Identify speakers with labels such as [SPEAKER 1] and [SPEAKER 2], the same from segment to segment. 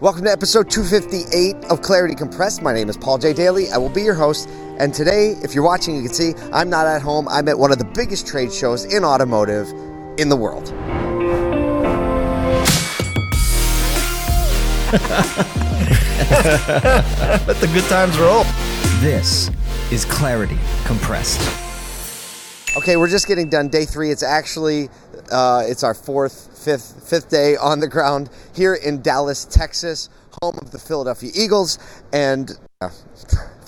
[SPEAKER 1] Welcome to episode 258 of Clarity Compressed. My name is Paul J. Daly. I will be your host. And today, if you're watching, you can see I'm not at home. I'm at one of the biggest trade shows in automotive in the world.
[SPEAKER 2] Let the good times roll.
[SPEAKER 3] This is Clarity Compressed.
[SPEAKER 1] Okay, we're just getting done day three. It's actually uh, it's our fourth, fifth, fifth day on the ground here in Dallas, Texas, home of the Philadelphia Eagles. And uh,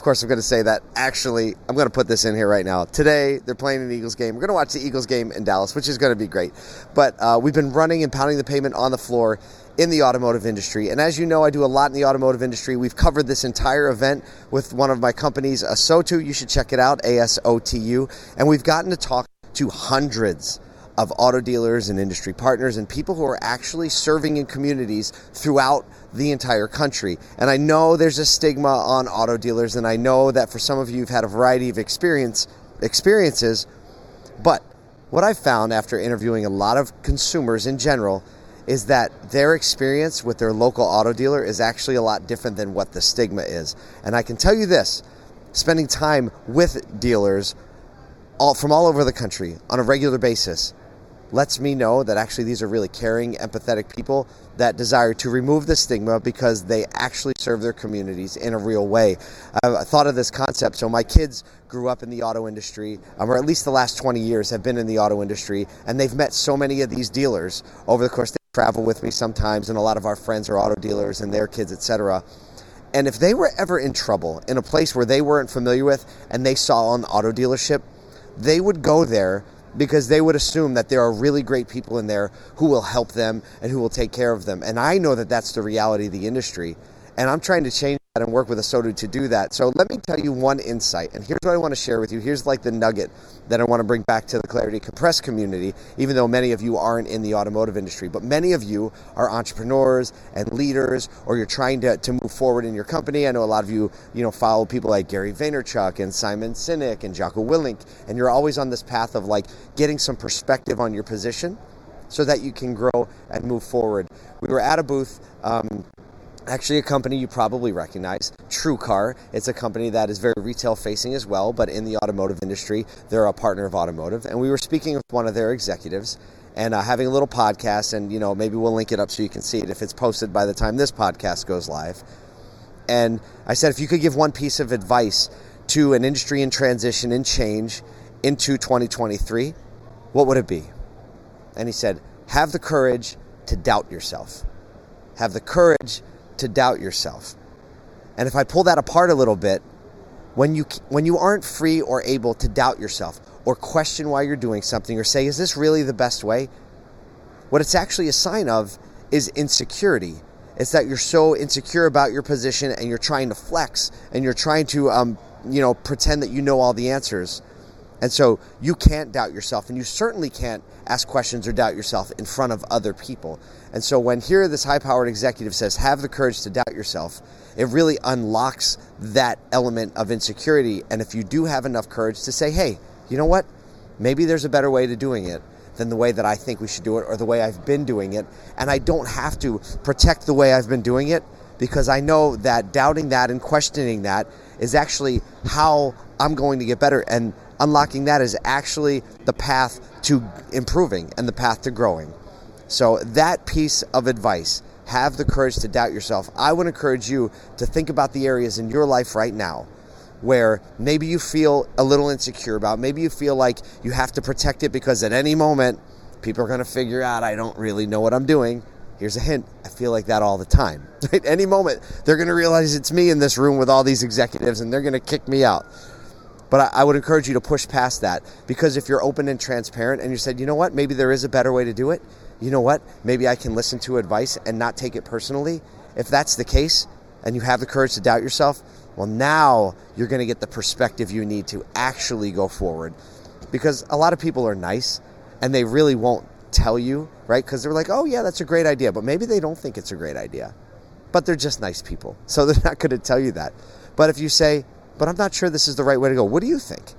[SPEAKER 1] course, I'm going to say that actually, I'm going to put this in here right now. Today, they're playing an Eagles game. We're going to watch the Eagles game in Dallas, which is going to be great. But uh, we've been running and pounding the pavement on the floor in the automotive industry. And as you know, I do a lot in the automotive industry. We've covered this entire event with one of my companies, ASOTU. You should check it out, A S O T U. And we've gotten to talk to hundreds of auto dealers and industry partners and people who are actually serving in communities throughout the entire country. And I know there's a stigma on auto dealers, and I know that for some of you, you've had a variety of experience experiences. But what I've found after interviewing a lot of consumers in general is that their experience with their local auto dealer is actually a lot different than what the stigma is. And I can tell you this spending time with dealers all, from all over the country on a regular basis lets me know that actually these are really caring, empathetic people that desire to remove the stigma because they actually serve their communities in a real way. I thought of this concept. So, my kids grew up in the auto industry, um, or at least the last 20 years have been in the auto industry, and they've met so many of these dealers over the course. They travel with me sometimes, and a lot of our friends are auto dealers and their kids, etc. And if they were ever in trouble in a place where they weren't familiar with and they saw an auto dealership, they would go there because they would assume that there are really great people in there who will help them and who will take care of them. And I know that that's the reality of the industry. And I'm trying to change and work with ASOTU to do that. So let me tell you one insight. And here's what I want to share with you. Here's like the nugget that I want to bring back to the Clarity Compressed community, even though many of you aren't in the automotive industry. But many of you are entrepreneurs and leaders, or you're trying to, to move forward in your company. I know a lot of you, you know, follow people like Gary Vaynerchuk and Simon Sinek and Jocko Willink, and you're always on this path of like getting some perspective on your position so that you can grow and move forward. We were at a booth um, actually a company you probably recognize, TrueCar. It's a company that is very retail facing as well, but in the automotive industry, they're a partner of automotive. And we were speaking with one of their executives and uh, having a little podcast, and you know maybe we'll link it up so you can see it if it's posted by the time this podcast goes live. And I said, if you could give one piece of advice to an industry in transition and change into 2023, what would it be? And he said, have the courage to doubt yourself. Have the courage to doubt yourself. And if I pull that apart a little bit, when you when you aren't free or able to doubt yourself or question why you're doing something or say is this really the best way? What it's actually a sign of is insecurity. It's that you're so insecure about your position and you're trying to flex and you're trying to um, you know pretend that you know all the answers. And so you can't doubt yourself, and you certainly can't ask questions or doubt yourself in front of other people. And so when here this high powered executive says, have the courage to doubt yourself, it really unlocks that element of insecurity. And if you do have enough courage to say, hey, you know what? Maybe there's a better way to doing it than the way that I think we should do it or the way I've been doing it. And I don't have to protect the way I've been doing it because I know that doubting that and questioning that is actually how I'm going to get better. And unlocking that is actually the path to improving and the path to growing. So, that piece of advice have the courage to doubt yourself. I would encourage you to think about the areas in your life right now where maybe you feel a little insecure about. Maybe you feel like you have to protect it because at any moment people are going to figure out I don't really know what I'm doing. Here's a hint. I feel like that all the time. At any moment, they're going to realize it's me in this room with all these executives and they're going to kick me out. But I, I, would encourage you to push past that because if you're open and transparent and you said, you know what, maybe there is a better way to do it, you know what, maybe I can listen to advice and not take it personally. If that's the case and you have the courage to doubt yourself, well, now you're going to get the perspective you need to actually go forward. Because a lot of people are nice and they really won't tell you, right? Because they're like, oh, yeah, that's a great idea. But maybe they don't think it's a great idea. But they're just nice people. So they're not going to tell you that. But if you say, but I'm not sure this is the right way to go. What do you think?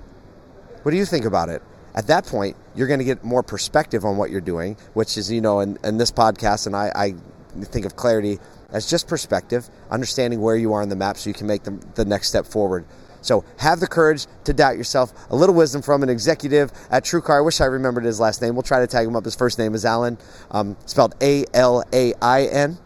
[SPEAKER 1] What do you think about it? At that point, you're going to get more perspective on what you're doing, which is, you know, in, in this podcast, and I, I think of clarity as just perspective, understanding where you are on the map so you can make the, the next step forward. So have the courage to doubt yourself. A little wisdom from an executive at TrueCar. I wish I remembered his last name. We'll try to tag him up. His first name is Alan, um, spelled A L A I N.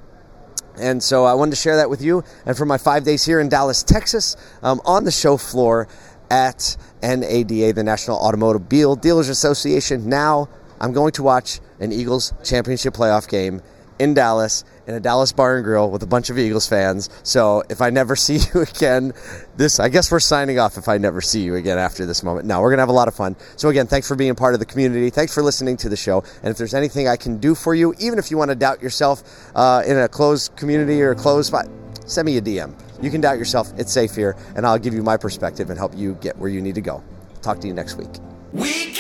[SPEAKER 1] And so I wanted to share that with you. And for my five days here in Dallas, Texas, um, on the show floor at NADA, the National Automobile Dealers Association. Now I'm going to watch an Eagles championship playoff game in Dallas in a Dallas bar and grill with a bunch of Eagles fans. So if I never see you again, this I guess we're signing off if I never see you again after this moment. No, we're gonna have a lot of fun. So again, thanks for being part of the community. Thanks for listening to the show. And if there's anything I can do for you, even if you want to doubt yourself uh, in a closed community or a closed spot, send me a DM. You can doubt yourself. It's safe here, and I'll give you my perspective and help you get where you need to go. Talk to you next week.
[SPEAKER 4] We